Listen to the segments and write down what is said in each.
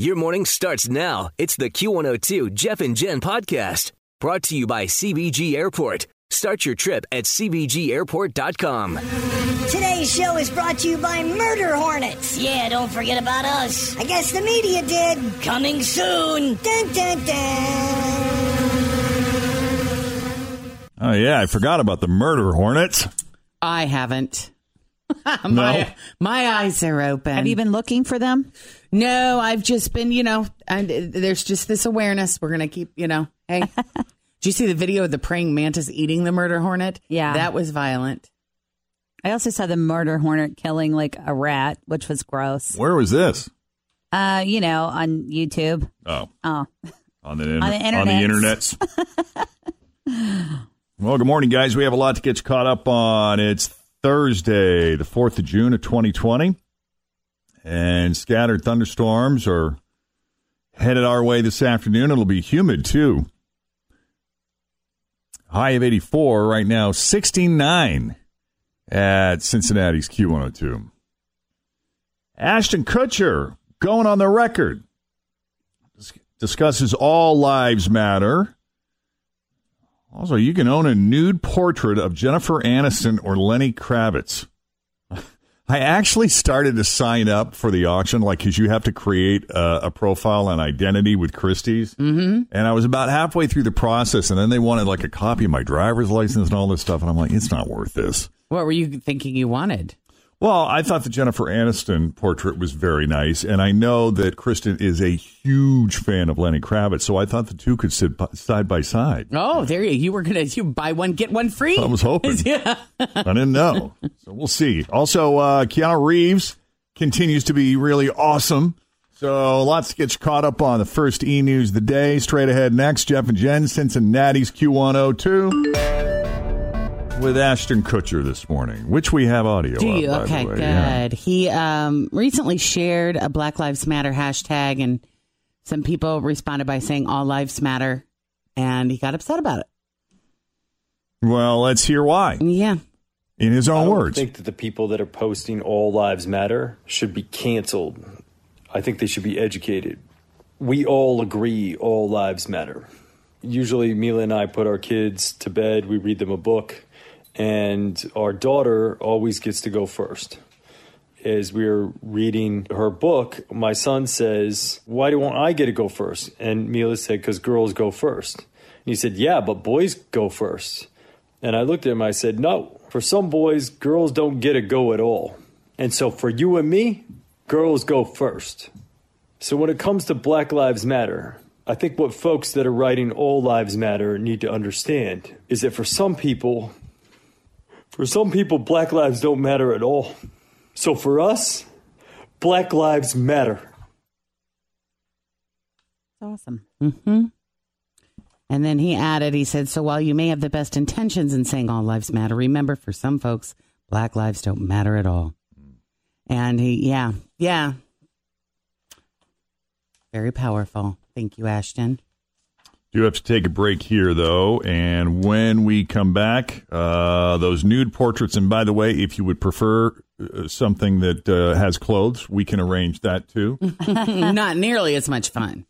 Your morning starts now. It's the Q102 Jeff and Jen podcast brought to you by CVG Airport. Start your trip at CVGAirport.com. Today's show is brought to you by Murder Hornets. Yeah, don't forget about us. I guess the media did. Coming soon. Dun, dun, dun. Oh yeah, I forgot about the murder hornets. I haven't. my, No? my eyes are open. Have you been looking for them? No, I've just been, you know, and there's just this awareness. We're gonna keep, you know. Hey, did you see the video of the praying mantis eating the murder hornet? Yeah. that was violent. I also saw the murder hornet killing like a rat, which was gross. Where was this? Uh, you know, on YouTube. Oh, Oh, on the, inter- On the on the internets. internets. well, good morning, guys. We have a lot to get you caught up on. It's Thursday, the fourth of June of 2020, and scattered thunderstorms are headed our way this afternoon. It'll be humid too. High of 84 right now, 69 at Cincinnati's Q102. Ashton Kutcher going on the record discusses all lives matter. Also, you can own a nude portrait of Jennifer Aniston or Lenny Kravitz. I actually started to sign up for the auction, like, because you have to create a, a profile and identity with Christie's. Mm-hmm. And I was about halfway through the process, and then they wanted like a copy of my driver's license and all this stuff. And I'm like, it's not worth this. What were you thinking you wanted? Well, I thought the Jennifer Aniston portrait was very nice, and I know that Kristen is a huge fan of Lenny Kravitz, so I thought the two could sit side by side. Oh, there you you were gonna you buy one get one free. I was hoping. yeah. I didn't know, so we'll see. Also, uh, Keanu Reeves continues to be really awesome. So lots to get you caught up on the first e news of the day. Straight ahead next, Jeff and Jen, Cincinnati's Q102 with Ashton Kutcher this morning, which we have audio. Do of, you? by the Okay, way. good. Yeah. He um, recently shared a Black Lives Matter hashtag, and some people responded by saying "All lives matter," and he got upset about it. Well, let's hear why Yeah, in his I own don't words. think that the people that are posting all lives matter should be canceled. I think they should be educated. We all agree all lives matter. Usually, Mila and I put our kids to bed, we read them a book, and our daughter always gets to go first. As we were reading her book, my son says, Why don't I get to go first? And Mila said, Because girls go first. And he said, Yeah, but boys go first. And I looked at him, I said, No, for some boys, girls don't get a go at all. And so for you and me, girls go first. So when it comes to Black Lives Matter, I think what folks that are writing All Lives Matter need to understand is that for some people, for some people, Black lives don't matter at all. So for us, Black Lives Matter. awesome. Mm-hmm. and then he added, he said, "So while you may have the best intentions in saying all lives matter, remember for some folks, Black lives don't matter at all." And he, yeah, yeah, very powerful. Thank you, Ashton. Do have to take a break here, though, and when we come back, uh, those nude portraits. And by the way, if you would prefer uh, something that uh, has clothes, we can arrange that too. Not nearly as much fun.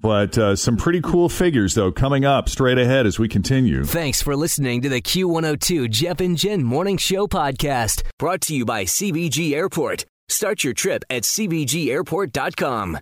but uh, some pretty cool figures, though, coming up straight ahead as we continue. Thanks for listening to the Q102 Jeff and Jen Morning Show podcast brought to you by CVG Airport. Start your trip at CVGAirport.com.